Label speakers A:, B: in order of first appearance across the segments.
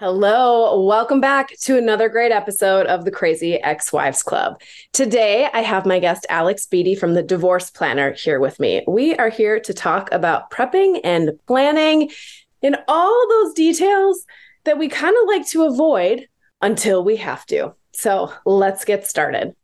A: Hello, welcome back to another great episode of the Crazy Ex Wives Club. Today, I have my guest Alex Beattie from the Divorce Planner here with me. We are here to talk about prepping and planning in all those details that we kind of like to avoid until we have to. So let's get started.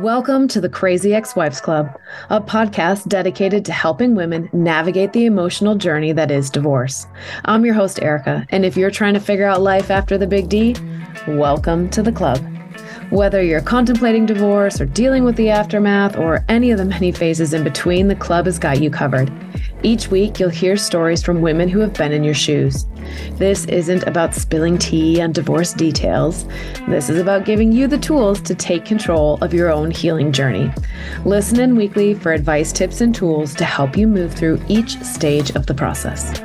A: Welcome to the Crazy Ex Wives Club, a podcast dedicated to helping women navigate the emotional journey that is divorce. I'm your host, Erica, and if you're trying to figure out life after the big D, welcome to the club. Whether you're contemplating divorce or dealing with the aftermath or any of the many phases in between, the club has got you covered. Each week, you'll hear stories from women who have been in your shoes. This isn't about spilling tea on divorce details. This is about giving you the tools to take control of your own healing journey. Listen in weekly for advice, tips, and tools to help you move through each stage of the process.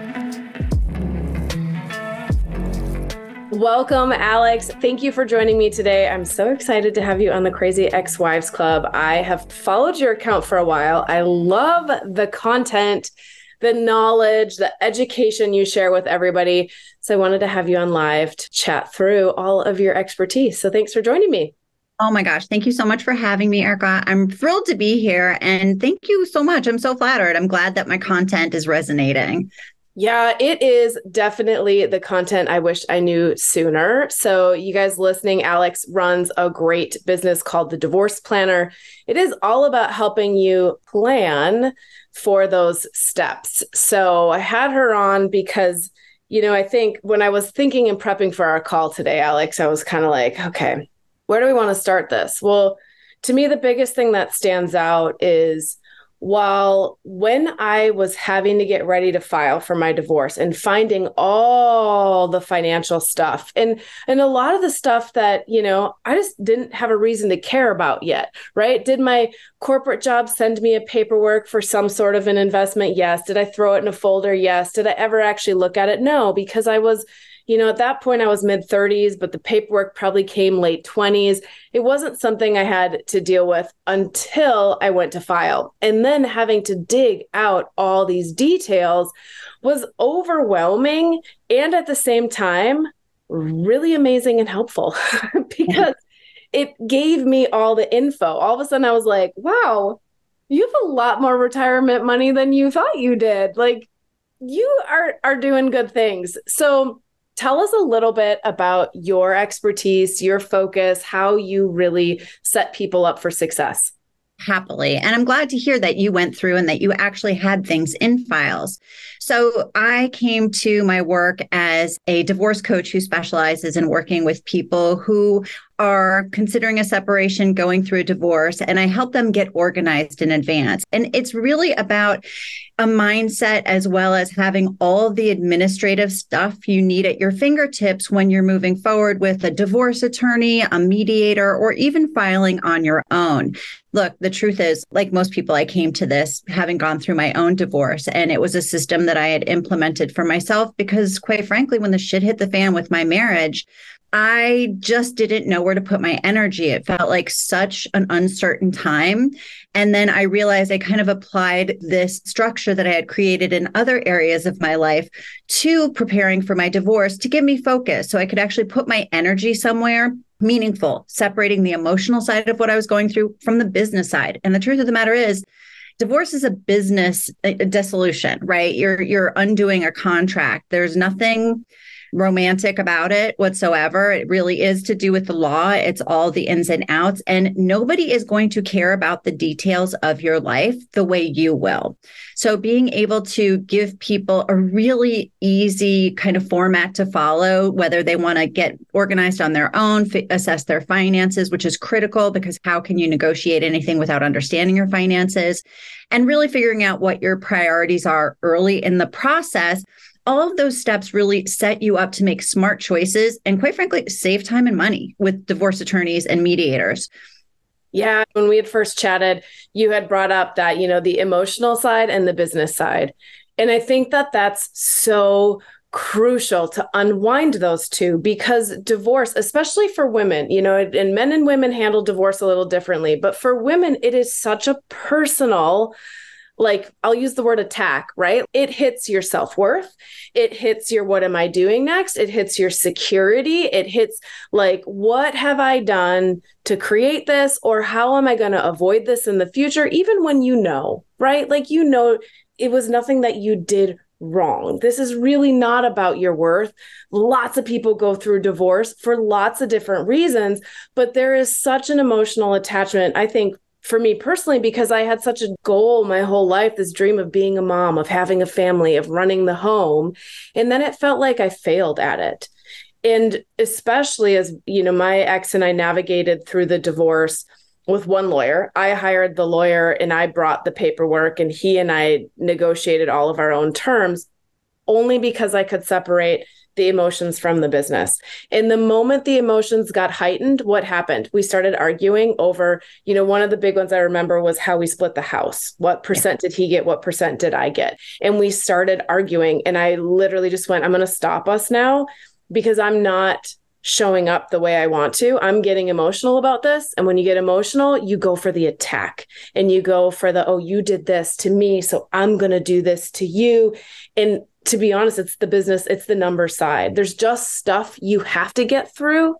A: Welcome, Alex. Thank you for joining me today. I'm so excited to have you on the Crazy Ex Wives Club. I have followed your account for a while. I love the content, the knowledge, the education you share with everybody. So I wanted to have you on live to chat through all of your expertise. So thanks for joining me.
B: Oh my gosh. Thank you so much for having me, Erica. I'm thrilled to be here and thank you so much. I'm so flattered. I'm glad that my content is resonating.
A: Yeah, it is definitely the content I wish I knew sooner. So, you guys listening, Alex runs a great business called The Divorce Planner. It is all about helping you plan for those steps. So, I had her on because, you know, I think when I was thinking and prepping for our call today, Alex, I was kind of like, okay, where do we want to start this? Well, to me, the biggest thing that stands out is while when I was having to get ready to file for my divorce and finding all the financial stuff and and a lot of the stuff that, you know, I just didn't have a reason to care about yet, right? Did my corporate job send me a paperwork for some sort of an investment? Yes. Did I throw it in a folder? Yes. Did I ever actually look at it? No, because I was you know, at that point I was mid 30s, but the paperwork probably came late 20s. It wasn't something I had to deal with until I went to file. And then having to dig out all these details was overwhelming and at the same time really amazing and helpful because it gave me all the info. All of a sudden I was like, wow, you have a lot more retirement money than you thought you did. Like you are are doing good things. So tell us a little bit about your expertise, your focus, how you really set people up for success.
B: Happily. And I'm glad to hear that you went through and that you actually had things in files. So I came to my work as a divorce coach who specializes in working with people who are considering a separation, going through a divorce, and I help them get organized in advance. And it's really about a mindset as well as having all the administrative stuff you need at your fingertips when you're moving forward with a divorce attorney, a mediator, or even filing on your own. Look, the truth is, like most people, I came to this having gone through my own divorce, and it was a system that I had implemented for myself because, quite frankly, when the shit hit the fan with my marriage, I just didn't know where to put my energy. It felt like such an uncertain time. And then I realized I kind of applied this structure that I had created in other areas of my life to preparing for my divorce to give me focus so I could actually put my energy somewhere meaningful, separating the emotional side of what I was going through from the business side. And the truth of the matter is, divorce is a business dissolution, right? You're you're undoing a contract. There's nothing romantic about it whatsoever. It really is to do with the law. It's all the ins and outs. And nobody is going to care about the details of your life the way you will. So being able to give people a really easy kind of format to follow, whether they want to get organized on their own, f- assess their finances, which is critical because how can you negotiate anything without understanding your finances? And really figuring out what your priorities are early in the process all of those steps really set you up to make smart choices and quite frankly save time and money with divorce attorneys and mediators.
A: Yeah when we had first chatted you had brought up that you know the emotional side and the business side. And i think that that's so crucial to unwind those two because divorce especially for women you know and men and women handle divorce a little differently but for women it is such a personal like I'll use the word attack, right? It hits your self worth. It hits your what am I doing next? It hits your security. It hits like, what have I done to create this? Or how am I going to avoid this in the future? Even when you know, right? Like, you know, it was nothing that you did wrong. This is really not about your worth. Lots of people go through divorce for lots of different reasons, but there is such an emotional attachment, I think, for me personally, because I had such a goal my whole life this dream of being a mom, of having a family, of running the home. And then it felt like I failed at it. And especially as, you know, my ex and I navigated through the divorce with one lawyer. I hired the lawyer and I brought the paperwork, and he and I negotiated all of our own terms only because I could separate the emotions from the business. In the moment the emotions got heightened, what happened? We started arguing over, you know, one of the big ones I remember was how we split the house. What percent did he get? What percent did I get? And we started arguing. And I literally just went, I'm going to stop us now because I'm not showing up the way I want to. I'm getting emotional about this. And when you get emotional, you go for the attack and you go for the, oh, you did this to me. So I'm going to do this to you. And to be honest, it's the business, it's the number side. There's just stuff you have to get through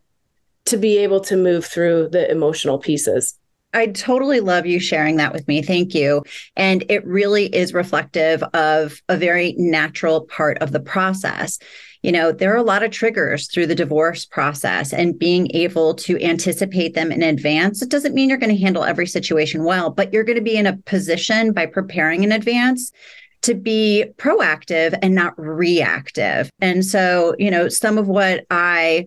A: to be able to move through the emotional pieces.
B: I totally love you sharing that with me. Thank you. And it really is reflective of a very natural part of the process. You know, there are a lot of triggers through the divorce process, and being able to anticipate them in advance, it doesn't mean you're going to handle every situation well, but you're going to be in a position by preparing in advance to be proactive and not reactive. And so, you know, some of what I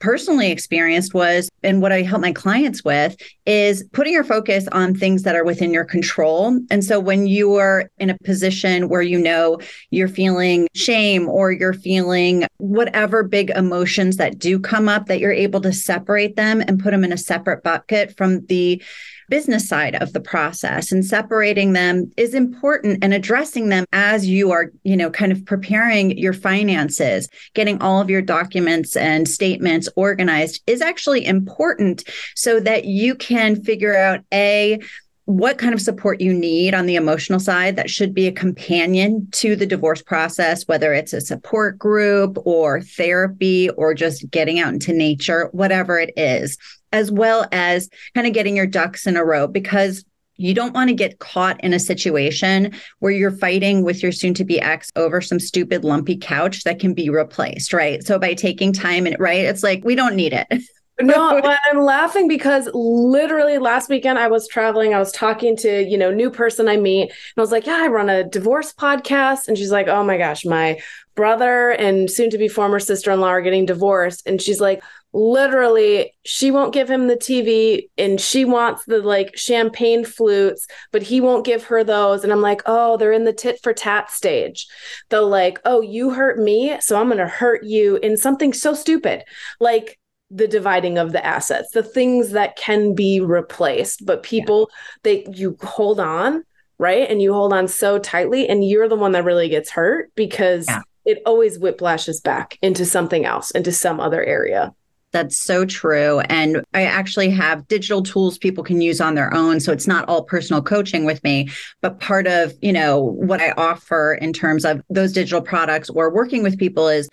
B: personally experienced was and what I help my clients with is putting your focus on things that are within your control. And so when you are in a position where you know you're feeling shame or you're feeling whatever big emotions that do come up that you're able to separate them and put them in a separate bucket from the business side of the process and separating them is important and addressing them as you are, you know, kind of preparing your finances, getting all of your documents and statements organized is actually important so that you can figure out a what kind of support you need on the emotional side that should be a companion to the divorce process, whether it's a support group or therapy or just getting out into nature, whatever it is as well as kind of getting your ducks in a row because you don't want to get caught in a situation where you're fighting with your soon to be ex over some stupid lumpy couch that can be replaced, right? So by taking time and right, it's like we don't need it.
A: no, but I'm laughing because literally last weekend I was traveling. I was talking to, you know, new person I meet, and I was like, Yeah, I run a divorce podcast. And she's like, Oh my gosh, my brother and soon to be former sister in law are getting divorced. And she's like, literally she won't give him the TV and she wants the like champagne flutes, but he won't give her those. And I'm like, oh, they're in the tit for tat stage. They're like, oh, you hurt me, so I'm going to hurt you in something so stupid. Like, the dividing of the assets, the things that can be replaced, but people yeah. they you hold on, right? And you hold on so tightly and you're the one that really gets hurt because yeah. it always whiplashes back into something else, into some other area.
B: That's so true. And I actually have digital tools people can use on their own. So it's not all personal coaching with me, but part of, you know, what I offer in terms of those digital products or working with people is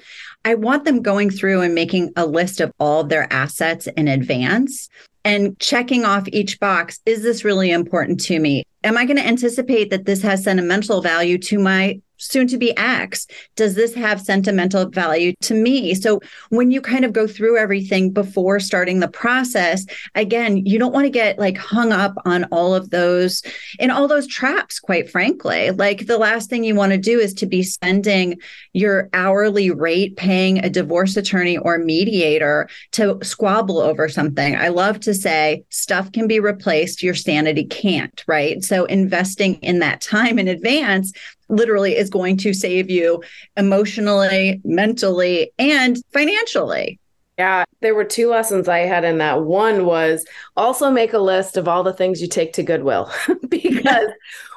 B: I want them going through and making a list of all of their assets in advance and checking off each box. Is this really important to me? Am I going to anticipate that this has sentimental value to my soon to be X, does this have sentimental value to me? So when you kind of go through everything before starting the process, again, you don't want to get like hung up on all of those in all those traps, quite frankly. Like the last thing you want to do is to be spending your hourly rate paying a divorce attorney or mediator to squabble over something. I love to say stuff can be replaced, your sanity can't, right? So investing in that time in advance literally is going to save you emotionally, mentally, and financially.
A: Yeah, there were two lessons I had in that. One was also make a list of all the things you take to Goodwill because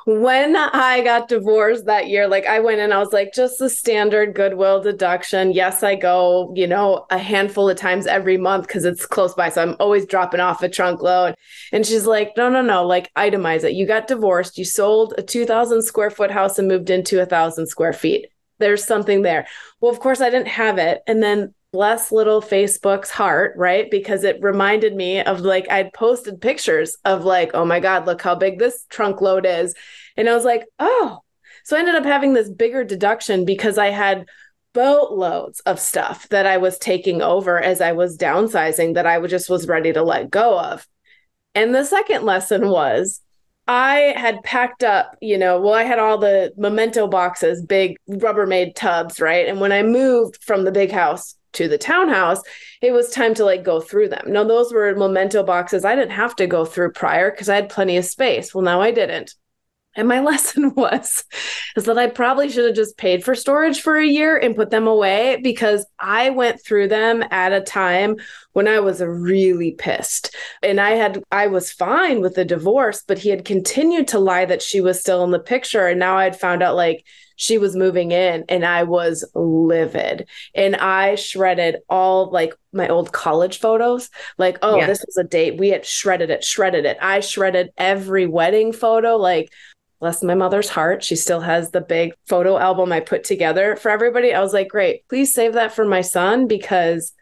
A: when I got divorced that year, like I went and I was like, just the standard goodwill deduction. Yes, I go, you know, a handful of times every month because it's close by. So I'm always dropping off a trunk load. And she's like, no, no, no, like itemize it. You got divorced, you sold a 2,000 square foot house and moved into a thousand square feet. There's something there. Well, of course, I didn't have it. And then bless little Facebook's heart, right? Because it reminded me of like I'd posted pictures of like, oh my God, look how big this trunk load is. And I was like, oh. So I ended up having this bigger deduction because I had boatloads of stuff that I was taking over as I was downsizing that I just was ready to let go of. And the second lesson was I had packed up, you know, well, I had all the memento boxes, big Rubbermaid tubs, right? And when I moved from the big house to the townhouse, it was time to like go through them. Now, those were memento boxes I didn't have to go through prior because I had plenty of space. Well, now I didn't. And my lesson was is that I probably should have just paid for storage for a year and put them away because I went through them at a time when I was really pissed. And I had I was fine with the divorce, but he had continued to lie that she was still in the picture and now I'd found out like she was moving in and I was livid. And I shredded all like my old college photos. Like, oh, yeah. this was a date. We had shredded it, shredded it. I shredded every wedding photo. Like, bless my mother's heart. She still has the big photo album I put together for everybody. I was like, great, please save that for my son because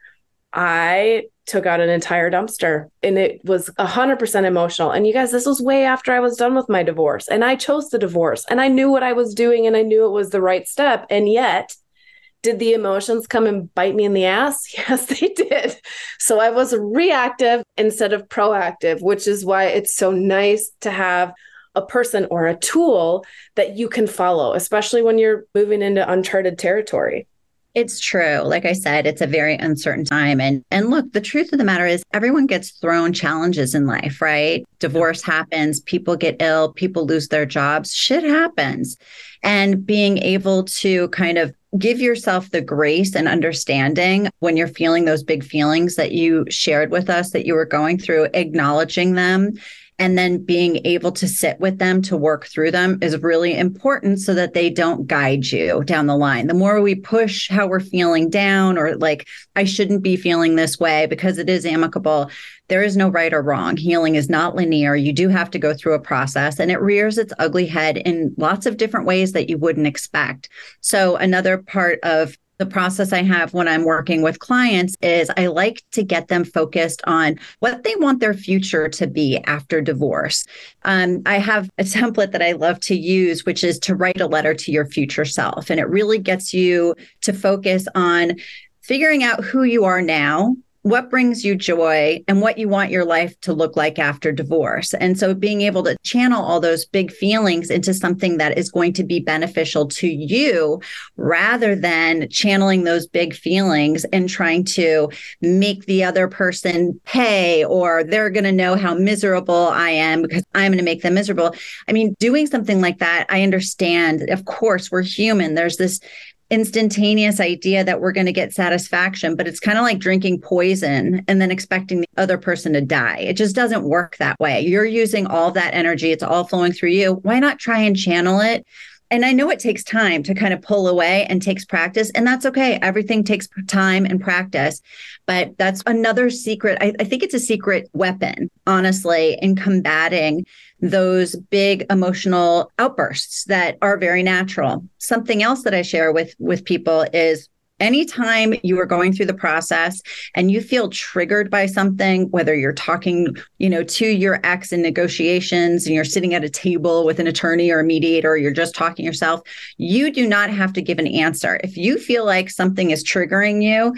A: I took out an entire dumpster and it was 100% emotional. And you guys, this was way after I was done with my divorce and I chose the divorce and I knew what I was doing and I knew it was the right step. And yet, did the emotions come and bite me in the ass? Yes, they did. So I was reactive instead of proactive, which is why it's so nice to have a person or a tool that you can follow, especially when you're moving into uncharted territory.
B: It's true. Like I said, it's a very uncertain time. And and look, the truth of the matter is everyone gets thrown challenges in life, right? Divorce happens, people get ill, people lose their jobs, shit happens. And being able to kind of give yourself the grace and understanding when you're feeling those big feelings that you shared with us that you were going through, acknowledging them and then being able to sit with them to work through them is really important so that they don't guide you down the line. The more we push how we're feeling down or like, I shouldn't be feeling this way because it is amicable, there is no right or wrong. Healing is not linear. You do have to go through a process and it rears its ugly head in lots of different ways that you wouldn't expect. So, another part of the process I have when I'm working with clients is I like to get them focused on what they want their future to be after divorce. Um, I have a template that I love to use, which is to write a letter to your future self. And it really gets you to focus on figuring out who you are now, what brings you joy and what you want your life to look like after divorce. And so being able to channel all those big feelings into something that is going to be beneficial to you rather than channeling those big feelings and trying to make the other person pay or they're going to know how miserable I am because I'm going to make them miserable. I mean, doing something like that, I understand. Of course, we're human. There's this instantaneous idea that we're going to get satisfaction, but it's kind of like drinking poison and then expecting the other person to die. It just doesn't work that way. You're using all that energy, it's all flowing through you. Why not try and channel it? And I know it takes time to kind of pull away and takes practice, and that's okay. Everything takes time and practice. But that's another secret. I, I think it's a secret weapon, honestly, in combating those big emotional outbursts that are very natural. Something else that I share with with people is anytime you are going through the process and you feel triggered by something whether you're talking you know to your ex in negotiations and you're sitting at a table with an attorney or a mediator or you're just talking yourself you do not have to give an answer if you feel like something is triggering you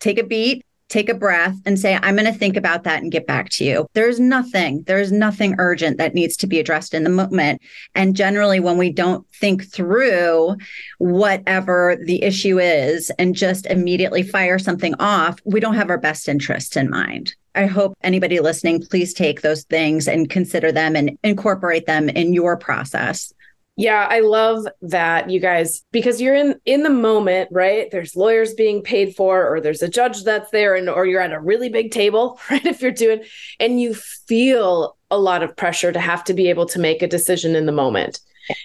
B: take a beat take a breath and say, I'm going to think about that and get back to you. There's nothing, there's nothing urgent that needs to be addressed in the moment. And generally, when we don't think through whatever the issue is and just immediately fire something off, we don't have our best interest in mind. I hope anybody listening, please take those things and consider them and incorporate them in your process.
A: Yeah, I love that you guys because you're in in the moment, right? There's lawyers being paid for or there's a judge that's there and or you're at a really big table, right? If you're doing and you feel a lot of pressure to have to be able to make a decision in the moment.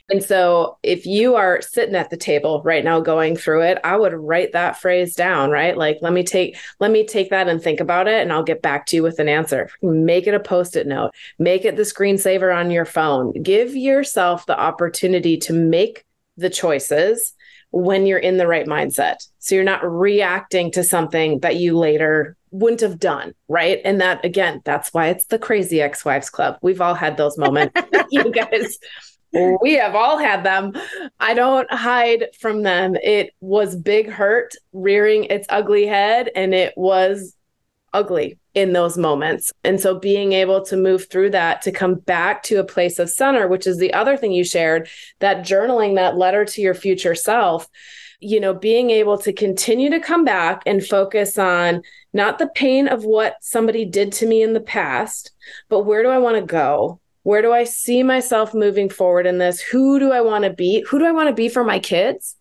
A: And so if you are sitting at the table right now going through it, I would write that phrase down, right? Like let me take let me take that and think about it and I'll get back to you with an answer. Make it a post-it note. Make it the screensaver on your phone. Give yourself the opportunity to make the choices when you're in the right mindset. So you're not reacting to something that you later wouldn't have done, right? And that again, that's why it's the crazy ex-wives club. We've all had those moments. you guys we have all had them. I don't hide from them. It was big hurt rearing its ugly head, and it was ugly in those moments. And so being able to move through that to come back to a place of center, which is the other thing you shared, that journaling, that letter to your future self, you know, being able to continue to come back and focus on not the pain of what somebody did to me in the past, but where do I want to go? Where do I see myself moving forward in this? Who do I want to be? Who do I want to be for my kids?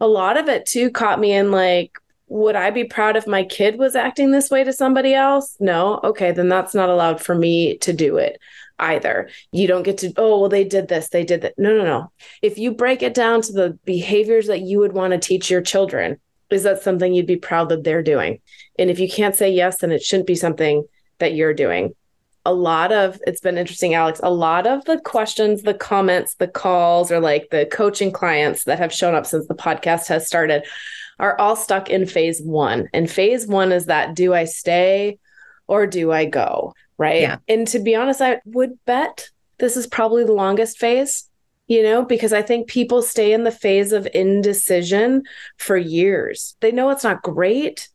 A: A lot of it too caught me in like, would I be proud if my kid was acting this way to somebody else? No. Okay, then that's not allowed for me to do it either. You don't get to, oh, well, they did this, they did that. No, no, no. If you break it down to the behaviors that you would want to teach your children, is that something you'd be proud that they're doing? And if you can't say yes, then it shouldn't be something that you're doing a lot of it's been interesting alex a lot of the questions the comments the calls or like the coaching clients that have shown up since the podcast has started are all stuck in phase one. And phase one is that do i stay or do i go right? Yeah. and to be honest i would bet this is probably the longest phase you know because i think people stay in the phase of indecision for years. They know it's not great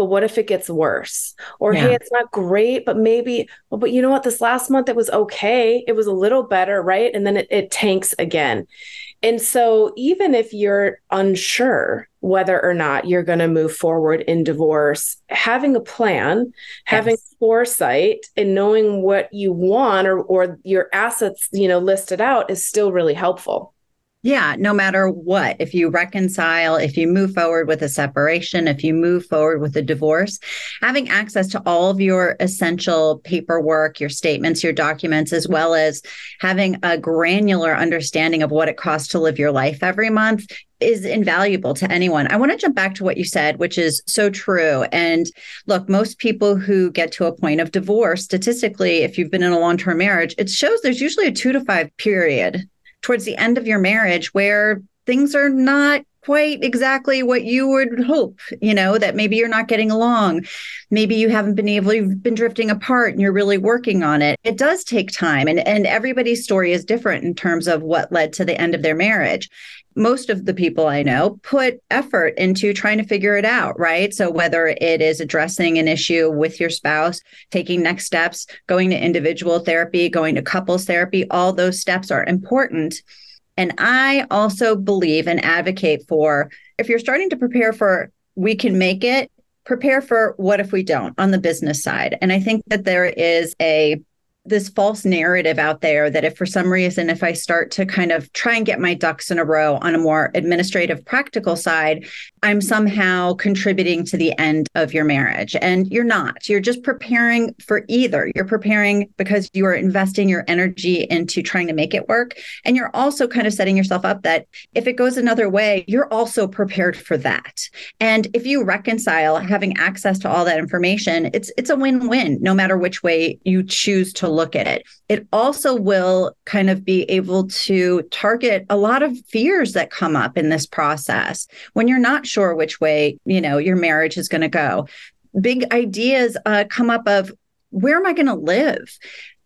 A: but what if it gets worse? Or yeah. hey, it's not great, but maybe, well, but you know what? This last month it was okay. It was a little better, right? And then it, it tanks again. And so even if you're unsure whether or not you're going to move forward in divorce, having a plan, yes. having foresight and knowing what you want or or your assets, you know, listed out is still really helpful.
B: Yeah, no matter what, if you reconcile, if you move forward with a separation, if you move forward with a divorce, having access to all of your essential paperwork, your statements, your documents, as well as having a granular understanding of what it costs to live your life every month is invaluable to anyone. I want to jump back to what you said, which is so true. And look, most people who get to a point of divorce, statistically, if you've been in a long term marriage, it shows there's usually a two to five period towards the end of your marriage where things are not quite exactly what you would hope you know that maybe you're not getting along. Maybe you haven't been able you've been drifting apart and you're really working on it. It does take time and and everybody's story is different in terms of what led to the end of their marriage most of the people I know put effort into trying to figure it out, right? So, whether it is addressing an issue with your spouse, taking next steps, going to individual therapy, going to couples therapy, all those steps are important. And I also believe and advocate for if you're starting to prepare for we can make it, prepare for what if we don't on the business side. And I think that there is a this false narrative out there that if for some reason if i start to kind of try and get my ducks in a row on a more administrative practical side i'm somehow contributing to the end of your marriage. And you're not. You're just preparing for either. You're preparing because you are investing your energy into trying to make it work. And you're also kind of setting yourself up that if it goes another way you're also prepared for that. And if you reconcile having access to all that information it's it's a win-win no matter which way you choose to look at it. It also will kind of be able to target a lot of fears that come up in this process when you're not sure which way, you know, your marriage is going to go. Big ideas uh, come up of where am I going to live?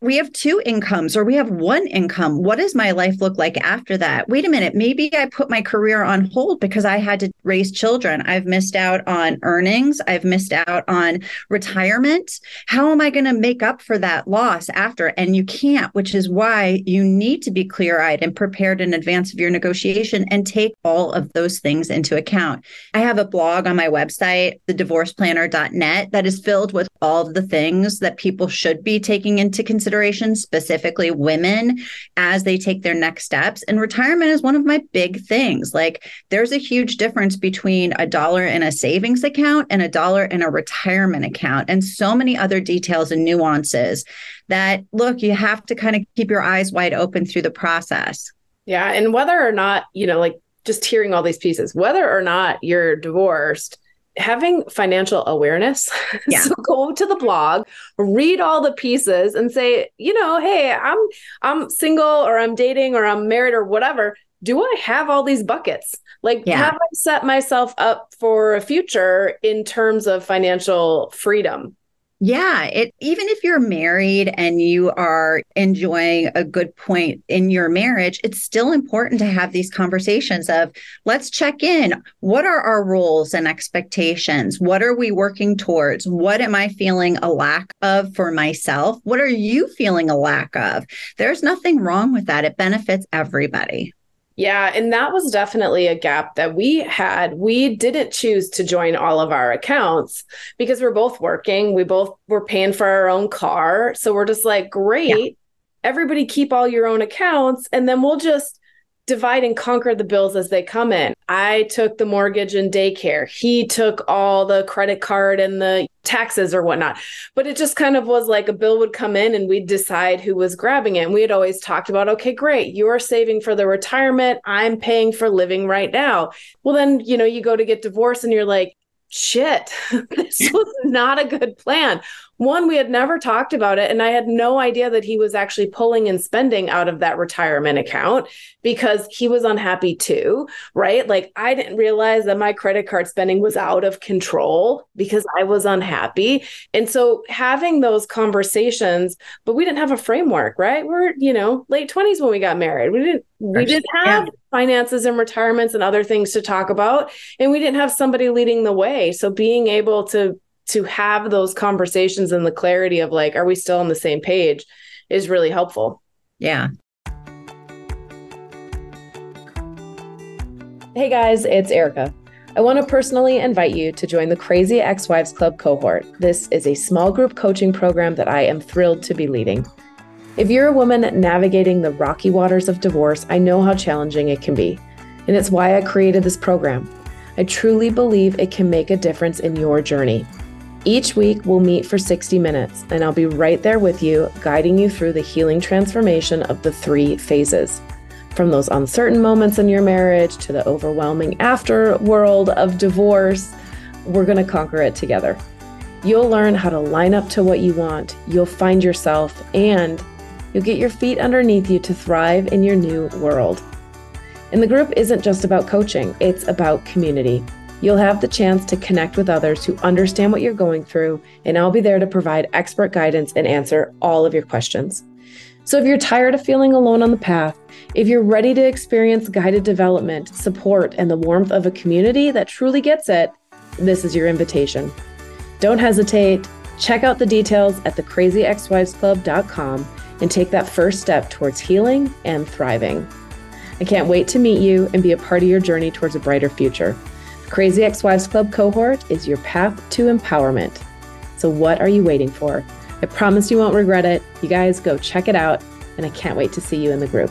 B: We have two incomes or we have one income. What does my life look like after that? Wait a minute, maybe I put my career on hold because I had to raise children. I've missed out on earnings, I've missed out on retirement. How am I going to make up for that loss after? And you can't, which is why you need to be clear eyed and prepared in advance of your negotiation and take all of those things into account. I have a blog on my website, thedivorceplanner.net, that is filled with all of the things that people should be taking into consideration considerations, specifically women, as they take their next steps. And retirement is one of my big things. Like, there's a huge difference between a dollar in a savings account and a dollar in a retirement account, and so many other details and nuances that, look, you have to kind of keep your eyes wide open through the process.
A: Yeah. And whether or not, you know, like just hearing all these pieces, whether or not you're divorced, having financial awareness. Yeah. so go to the blog, read all the pieces and say, you know, hey, I'm I'm single or I'm dating or I'm married or whatever. Do I have all these buckets? Like yeah. have I set myself up for a future in terms of financial freedom?
B: Yeah, it even if you're married and you are enjoying a good point in your marriage, it's still important to have these conversations of let's check in. What are our roles and expectations? What are we working towards? What am I feeling a lack of for myself? What are you feeling a lack of? There's nothing wrong with that. It benefits everybody.
A: Yeah, and that was definitely a gap that we had. We didn't choose to join all of our accounts because we're both working. We both were paying for our own car. So we're just like, great, yeah. everybody keep all your own accounts and then we'll just divide and conquer the bills as they come in. I took the mortgage and daycare. He took all the credit card and the taxes or whatnot. But it just kind of was like a bill would come in and we'd decide who was grabbing it. And we had always talked about, okay, great, you're saving for the retirement. I'm paying for living right now. Well, then, you know, you go to get divorced and you're like, shit, this was not a good plan one we had never talked about it and i had no idea that he was actually pulling and spending out of that retirement account because he was unhappy too right? Like i didn't realize that my credit card spending was out of control because i was unhappy. And so having those conversations but we didn't have a framework right? We're you know late 20s when we got married. We didn't we didn't have finances and retirements and other things to talk about and we didn't have somebody leading the way. So being able to to have those conversations and the clarity of like, are we still on the same page is really helpful.
B: Yeah.
A: Hey guys, it's Erica. I want to personally invite you to join the Crazy Ex Wives Club cohort. This is a small group coaching program that I am thrilled to be leading. If you're a woman navigating the rocky waters of divorce, I know how challenging it can be. And it's why I created this program. I truly believe it can make a difference in your journey. Each week, we'll meet for 60 minutes, and I'll be right there with you, guiding you through the healing transformation of the three phases. From those uncertain moments in your marriage to the overwhelming afterworld of divorce, we're going to conquer it together. You'll learn how to line up to what you want, you'll find yourself, and you'll get your feet underneath you to thrive in your new world. And the group isn't just about coaching, it's about community. You'll have the chance to connect with others who understand what you're going through, and I'll be there to provide expert guidance and answer all of your questions. So, if you're tired of feeling alone on the path, if you're ready to experience guided development, support, and the warmth of a community that truly gets it, this is your invitation. Don't hesitate. Check out the details at thecrazyexwivesclub.com and take that first step towards healing and thriving. I can't wait to meet you and be a part of your journey towards a brighter future. Crazy Ex Wives Club cohort is your path to empowerment. So, what are you waiting for? I promise you won't regret it. You guys go check it out, and I can't wait to see you in the group.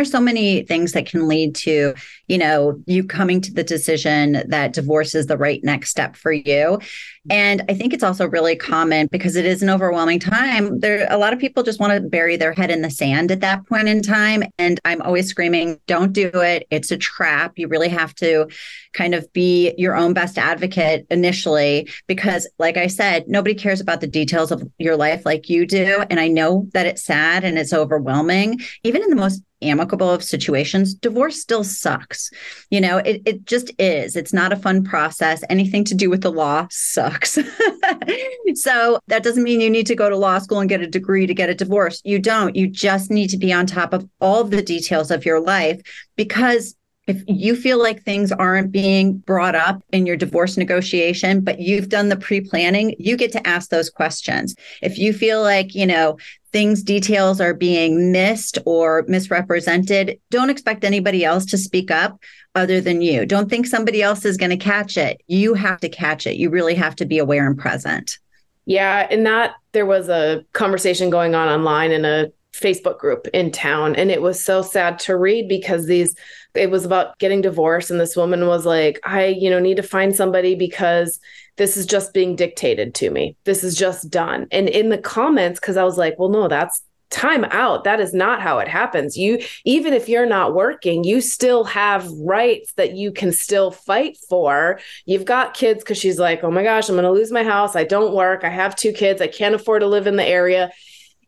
B: There's so many things that can lead to, you know, you coming to the decision that divorce is the right next step for you. And I think it's also really common because it is an overwhelming time. There a lot of people just want to bury their head in the sand at that point in time. And I'm always screaming, don't do it. It's a trap. You really have to kind of be your own best advocate initially because like I said, nobody cares about the details of your life like you do. And I know that it's sad and it's overwhelming. Even in the most amicable of situations, divorce still sucks. You know, it, it just is. It's not a fun process. Anything to do with the law sucks. so that doesn't mean you need to go to law school and get a degree to get a divorce. You don't. You just need to be on top of all the details of your life because if you feel like things aren't being brought up in your divorce negotiation, but you've done the pre planning, you get to ask those questions. If you feel like, you know, things, details are being missed or misrepresented, don't expect anybody else to speak up other than you. Don't think somebody else is going to catch it. You have to catch it. You really have to be aware and present.
A: Yeah. And that there was a conversation going on online in a Facebook group in town. And it was so sad to read because these, it was about getting divorced. And this woman was like, I, you know, need to find somebody because this is just being dictated to me. This is just done. And in the comments, because I was like, well, no, that's time out that is not how it happens you even if you're not working you still have rights that you can still fight for you've got kids because she's like oh my gosh i'm going to lose my house i don't work i have two kids i can't afford to live in the area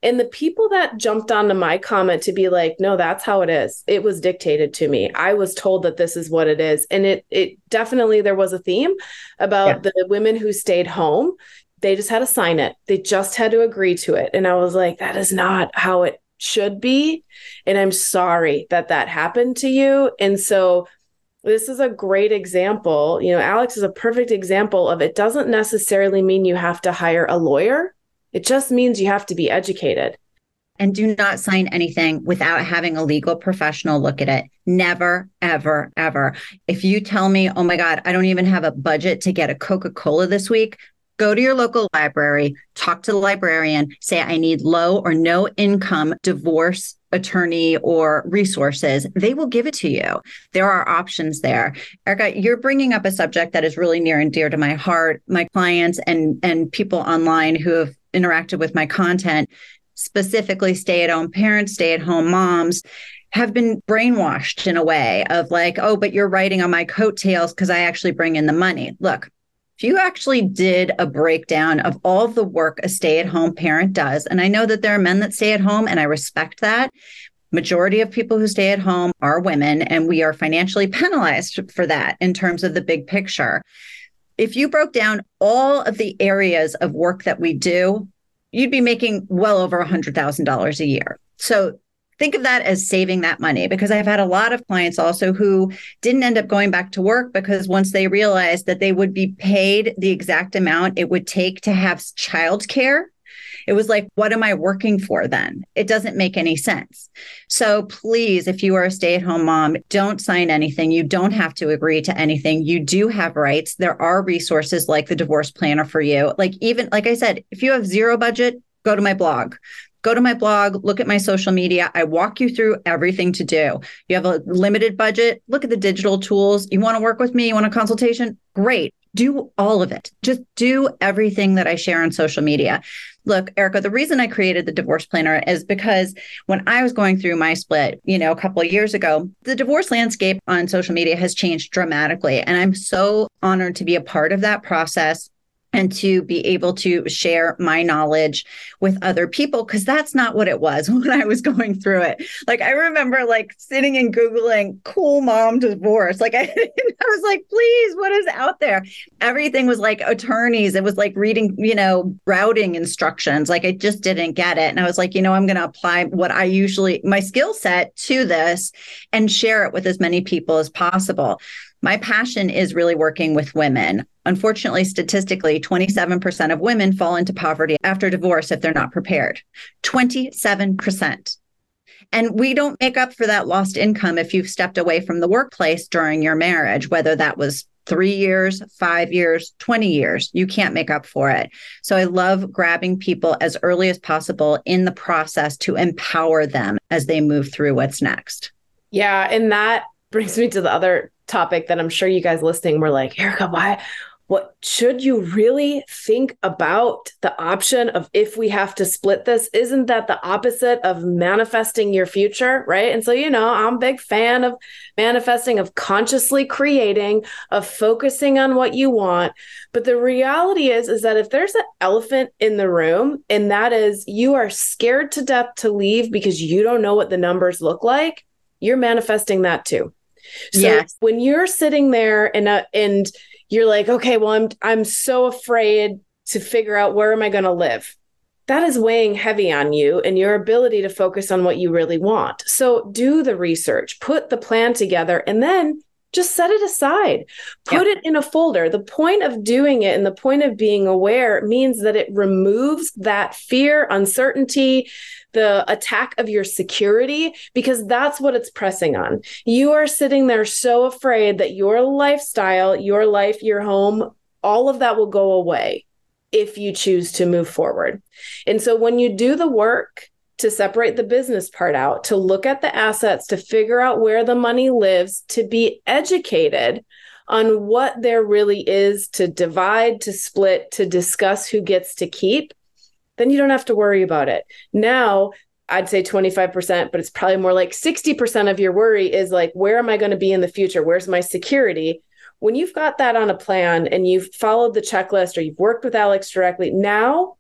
A: and the people that jumped onto my comment to be like, no, that's how it is. It was dictated to me. I was told that this is what it is. And it it definitely there was a theme about yeah. the women who stayed home. They just had to sign it. They just had to agree to it. And I was like, that is not how it should be. And I'm sorry that that happened to you. And so this is a great example. You know, Alex is a perfect example of it doesn't necessarily mean you have to hire a lawyer it just means you have to be educated.
B: And do not sign anything without having a legal professional look at it. Never, ever, ever. If you tell me, oh my God, I don't even have a budget to get a Coca Cola this week, go to your local library, talk to the librarian, say, I need low or no income divorce attorney or resources, they will give it to you. There are options there. Erica, you're bringing up a subject that is really near and dear to my heart. My clients and and people online who have interacted with my content, specifically stay-at-home parents, stay-at-home moms, have been brainwashed in a way of like, oh, but you're writing on my coattails because I actually bring in the money. Look, if you actually did a breakdown of all the work a stay at home parent does, and I know that there are men that stay at home, and I respect that. Majority of people who stay at home are women, and we are financially penalized for that in terms of the big picture. If you broke down all of the areas of work that we do, you'd be making well over $100,000 a year. So think of that as saving that money because I've had a lot of clients also who didn't end up going back to work because once they realized that they would be paid the exact amount it would take to have childcare it was like, what am I working for then? It doesn't make any sense. So please, if you are a stay at home mom, don't sign anything. You don't have to agree to anything. You do have rights. There are resources like the divorce planner for you. Like, even like I said, if you have zero budget, go to my blog go to my blog, look at my social media. I walk you through everything to do. You have a limited budget, look at the digital tools. You want to work with me, you want a consultation? Great. Do all of it. Just do everything that I share on social media. Look, Erica, the reason I created the divorce planner is because when I was going through my split, you know, a couple of years ago, the divorce landscape on social media has changed dramatically. And I'm so honored to be a part of that process and to be able to share my knowledge with other people because that's not what it was when I was going through it. Like I remember like sitting and googling cool mom divorce. Like I, I was like, please, what is out there? Everything was like attorneys. It was like reading, you know, routing instructions. Like I just didn't get it. And I was like, you know, I'm going to apply what I usually my skill set to this and share it with as many people as possible. My passion is really working with women. Unfortunately, statistically, 27% of women fall into poverty after divorce if they're not prepared. 27%. And we don't make up for that lost income if you've stepped away from the workplace during your marriage, whether that was three years, five years, 20 years. You can't make up for it. So I love grabbing people as early as possible in the process to empower them as they move through what's next.
A: Yeah. And that brings me to the other topic that I'm sure you guys listening were like, Erica, why? What should you really think about the option of if we have to split this? Isn't that the opposite of manifesting your future? Right. And so, you know, I'm a big fan of manifesting, of consciously creating, of focusing on what you want. But the reality is, is that if there's an elephant in the room, and that is you are scared to death to leave because you don't know what the numbers look like, you're manifesting that too. So yes. when you're sitting there and uh, and you're like, okay, well, I'm I'm so afraid to figure out where am I going to live. That is weighing heavy on you and your ability to focus on what you really want. So do the research, put the plan together, and then just set it aside. Put yep. it in a folder. The point of doing it and the point of being aware means that it removes that fear, uncertainty, the attack of your security, because that's what it's pressing on. You are sitting there so afraid that your lifestyle, your life, your home, all of that will go away. if you choose to move forward. And so when you do the work to separate the business part out, to look at the assets, to figure out where the money lives, to be educated on what there really is to divide, to split, to discuss who gets to keep, then you don't have to worry about it. Now, I'd say 25%, but it's probably more like 60% of your worry is like, where am I going to be in the future? Where's my security? When you've got that on a plan and you've followed the checklist or you've worked with Alex directly, now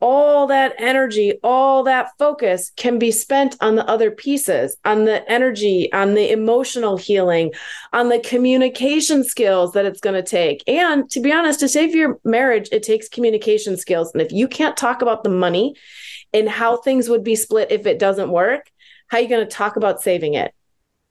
A: all that energy, all that focus can be spent on the other pieces, on the energy, on the emotional healing, on the communication skills that it's going to take. And to be honest, to save your marriage, it takes communication skills. And if you can't talk about the money and how things would be split if it doesn't work, how are you going to talk about saving it?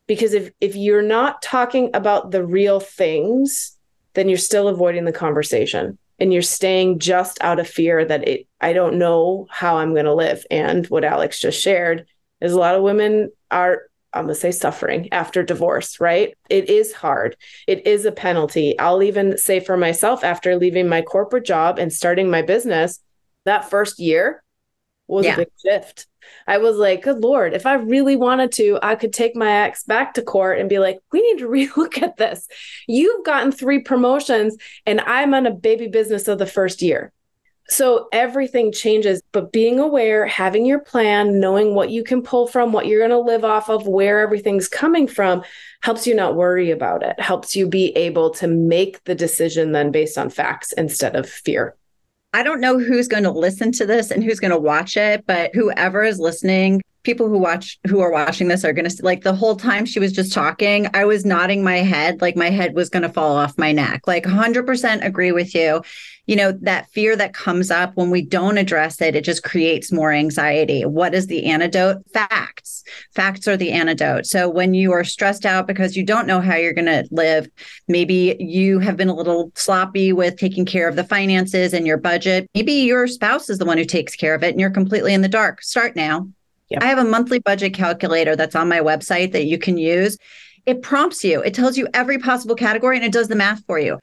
A: Because if if you're not talking about the real things, then you're still avoiding the conversation and you're staying just out of fear that it I don't know how I'm going to live. And what Alex just shared is a lot of women are I'm going to say suffering after divorce, right? It is hard. It is a penalty. I'll even say for myself after leaving my corporate job and starting my business, that first year was yeah. a big shift. I was like, good Lord, if I really wanted to, I could take my ex back to court and be like, we need to relook at this. You've gotten three promotions and I'm on a baby business of the first year. So everything changes, but being aware, having your plan, knowing what you can pull from, what you're going to live off of, where everything's coming from helps you not worry about it, helps you be able to make the decision then based on facts instead of fear.
B: I don't know who's going to listen to this and who's going to watch it, but whoever is listening, people who watch who are watching this are going to like the whole time she was just talking, I was nodding my head like my head was going to fall off my neck. Like 100% agree with you you know, that fear that comes up when we don't address it, it just creates more anxiety. What is the antidote? Facts. Facts are the antidote. So when you are stressed out because you don't know how you're going to live, maybe you have been a little sloppy with taking care of the finances and your budget. Maybe your spouse is the one who takes care of it and you're completely in the dark. Start now. Yep. I have a monthly budget calculator that's on my website that you can use it prompts you. It tells you every possible category and it does the math for you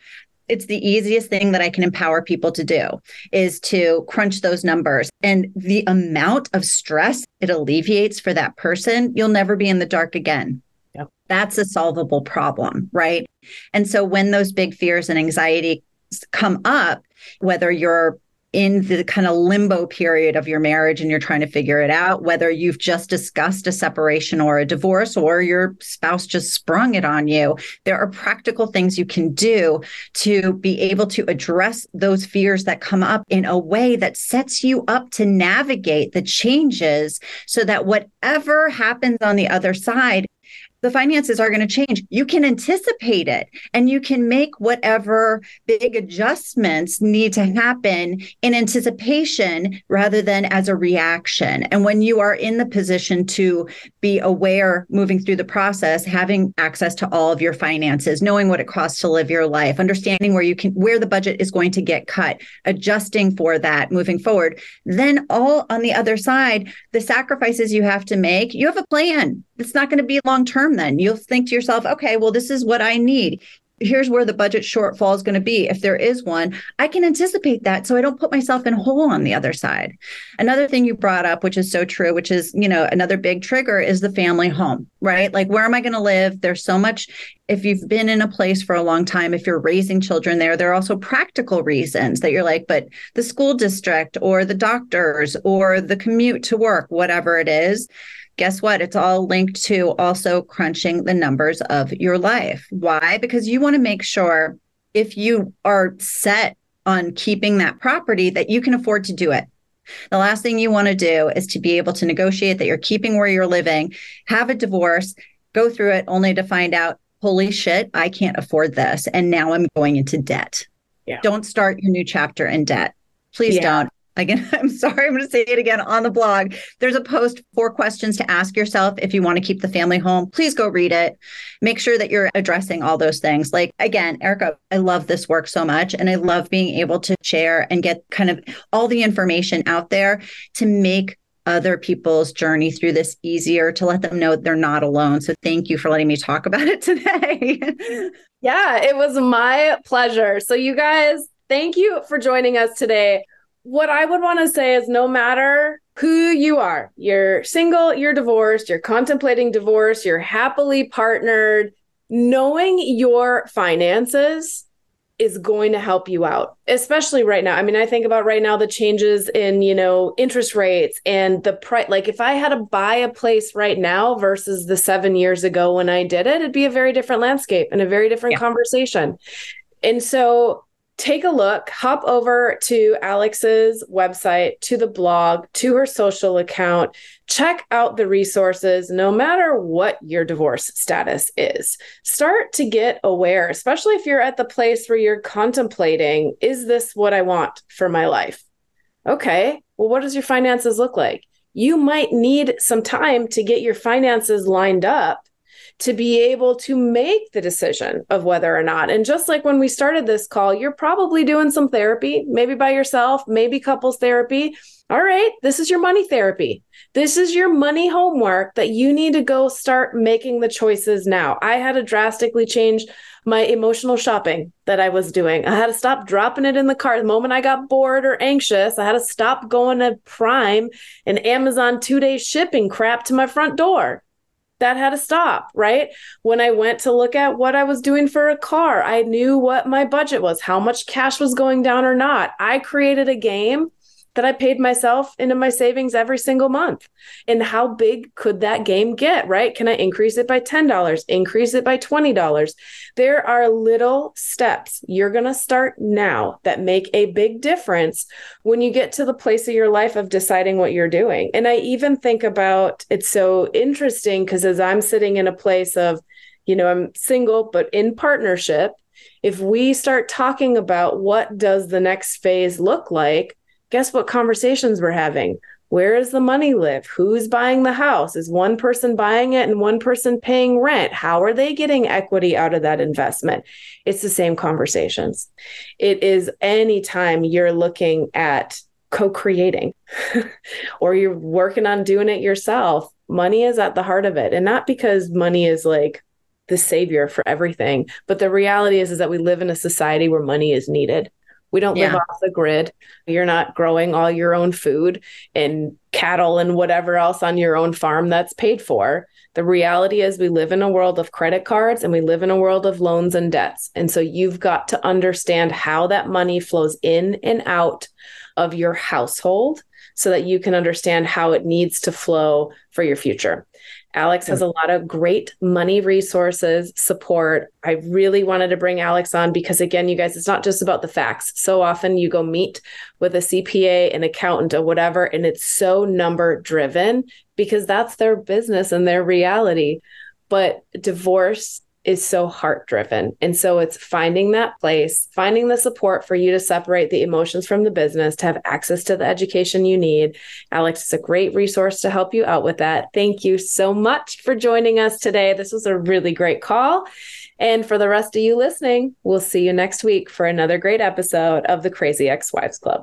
B: it's the easiest thing that I can empower people to do is to crunch those numbers and the amount of stress it alleviates for that person, you'll never be in the dark again. Yep. That's a solvable problem, right? And so when those big fears and anxiety come up, whether you're in the kind of limbo period of your marriage and you're trying to figure it out, whether you've just discussed a separation or a divorce or your spouse just sprung it on you, there are practical things you can do to be able to address those fears that come up in a way that sets you up to navigate the changes so that whatever happens on the other side the finances are going to change. You can anticipate it and you can make whatever big adjustments need to happen in anticipation rather than as a reaction. And when you are in the position to be aware moving through the process, having access to all of your finances, knowing what it costs to live your life, understanding where you can, where the budget is going to get cut, adjusting for that moving forward, then all on the other side, the sacrifices you have to make, you have a plan. It's not going to be long term then. You'll think to yourself, okay, well, this is what I need. Here's where the budget shortfall is going to be. If there is one, I can anticipate that so I don't put myself in a hole on the other side. Another thing you brought up, which is so true, which is, you know, another big trigger is the family home, right? Like, where am I going to live? There's so much. If you've been in a place for a long time, if you're raising children there, there are also practical reasons that you're like, but the school district or the doctors or the commute to work, whatever it is guess what? It's all linked to also crunching the numbers of your life. Why? Because you want to make sure if you are set on keeping that property that you can afford to do it. The last thing you want to do is to be able to negotiate that you're keeping where you're living, have a divorce, go through it only to find out, holy shit, I can't afford this. And now I'm going into debt. Yeah. Don't start your new chapter in debt. Please yeah. don't. Again, I'm sorry, I'm going to say it again on the blog. There's a post, four questions to ask yourself if you want to keep the family home. Please go read it. Make sure that you're addressing all those things. Like, again, Erica, I love this work so much. And I love being able to share and get kind of all the information out there to make other people's journey through this easier, to let them know they're not alone. So thank you for letting me talk about it today.
A: yeah, it was my pleasure. So, you guys, thank you for joining us today. What I would want to say is no matter who you are, you're single, you're divorced, you're contemplating divorce, you're happily partnered, knowing your finances is going to help you out especially right now i mean i think about right now the changes in you know interest rates and the price like if i had to buy a place right now versus the 7 years ago when i did it it'd be a very different landscape and a very different yeah. conversation and so take a look, hop over to Alex's website, to the blog, to her social account, check out the resources no matter what your divorce status is. Start to get aware, especially if you're at the place where you're contemplating, is this what I want for my life? Okay, well, what does your finances look like? You might need some time to get your finances lined up to be able to make the decision of whether or not. And just like when we started this call, you're probably doing some therapy, maybe by yourself, maybe couples therapy. All right, this is your money therapy. This is your money homework that you need to go start making the choices now. I had to drastically change my emotional shopping that I was doing. I had to stop dropping it in the cart. The moment I got bored or anxious, I had to stop going to Prime and Amazon two day shipping crap to my front door that had to stop, right? When I went to look at what I was doing for a car, I knew what my budget was, how much cash was going down or not. I created a game that I paid myself into my savings every single month. And how big could that game get, right? Can I increase it by $10, increase it by $20? There are little steps you're going to start now that make a big difference when you get to the place of your life of deciding what you're doing. And I even think about it's so interesting because as I'm sitting in a place of, you know, I'm single, but in partnership, if we start talking about what does the next phase look like, guess what conversations we're having? Where does the money live? Who's buying the house? Is one person buying it and one person paying rent? How are they getting equity out of that investment? It's the same conversations. It is anytime you're looking at co creating or you're working on doing it yourself, money is at the heart of it. And not because money is like the savior for everything, but the reality is, is that we live in a society where money is needed. We don't yeah. live off the grid. You're not growing all your own food and cattle and whatever else on your own farm that's paid for. The reality is, we live in a world of credit cards and we live in a world of loans and debts. And so you've got to understand how that money flows in and out of your household so that you can understand how it needs to flow for your future. Alex has a lot of great money resources, support. I really wanted to bring Alex on because, again, you guys, it's not just about the facts. So often you go meet with a CPA, an accountant, or whatever, and it's so number driven because that's their business and their reality. But divorce is so heart driven. And so it's finding that place, finding the support for you to separate the emotions from the business, to have access to the education you need. Alex is a great resource to help you out with that. Thank you so much for joining us today. This was a really great call. And for the rest of you listening, we'll see you next week for another great episode of the Crazy Ex Wives Club.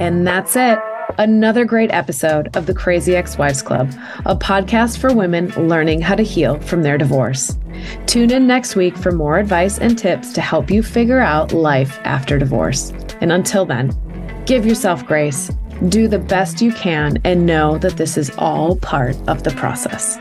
A: And that's it. Another great episode of the Crazy Ex Wives Club, a podcast for women learning how to heal from their divorce. Tune in next week for more advice and tips to help you figure out life after divorce. And until then, give yourself grace, do the best you can, and know that this is all part of the process.